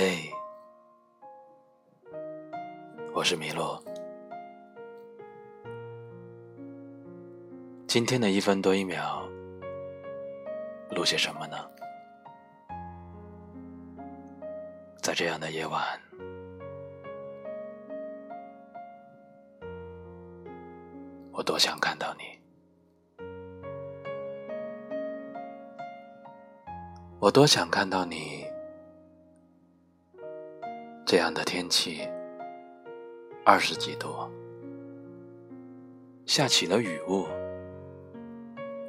嘿，我是米洛。今天的一分多一秒，录些什么呢？在这样的夜晚，我多想看到你。我多想看到你。这样的天气，二十几度，下起了雨雾，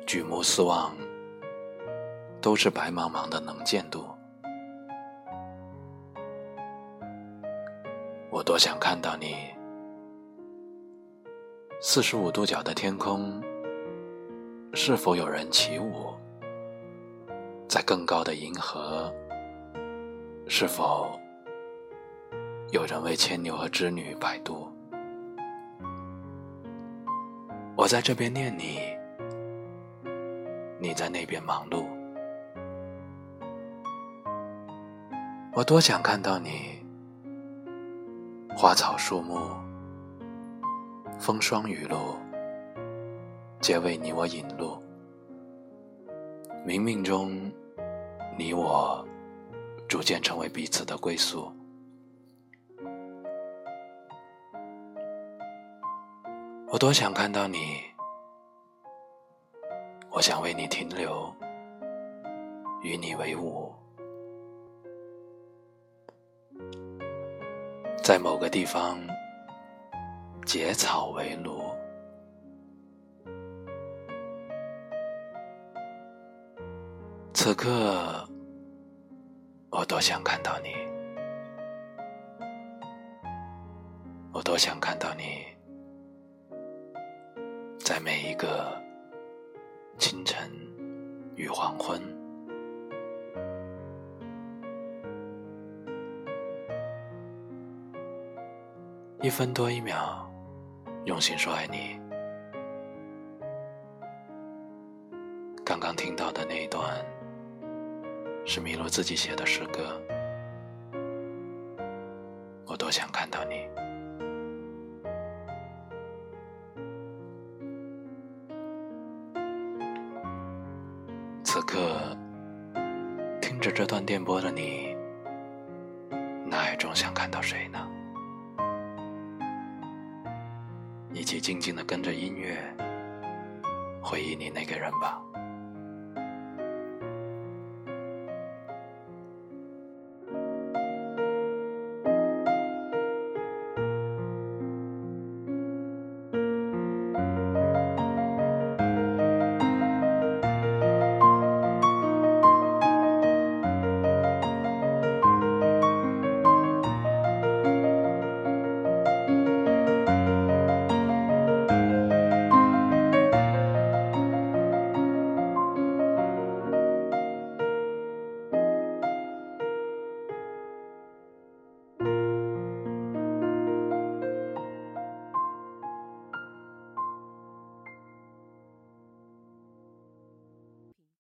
举目四望，都是白茫茫的能见度。我多想看到你，四十五度角的天空，是否有人起舞？在更高的银河，是否？有人为牵牛和织女摆渡，我在这边念你，你在那边忙碌。我多想看到你，花草树木、风霜雨露，皆为你我引路。冥冥中，你我逐渐成为彼此的归宿。我多想看到你，我想为你停留，与你为伍，在某个地方结草为炉。此刻，我多想看到你，我多想看到你。在每一个清晨与黄昏，一分多一秒，用心说爱你。刚刚听到的那一段，是麋鹿自己写的诗歌。我多想看到你。此刻，听着这段电波的你，脑海中想看到谁呢？一起静静的跟着音乐，回忆你那个人吧。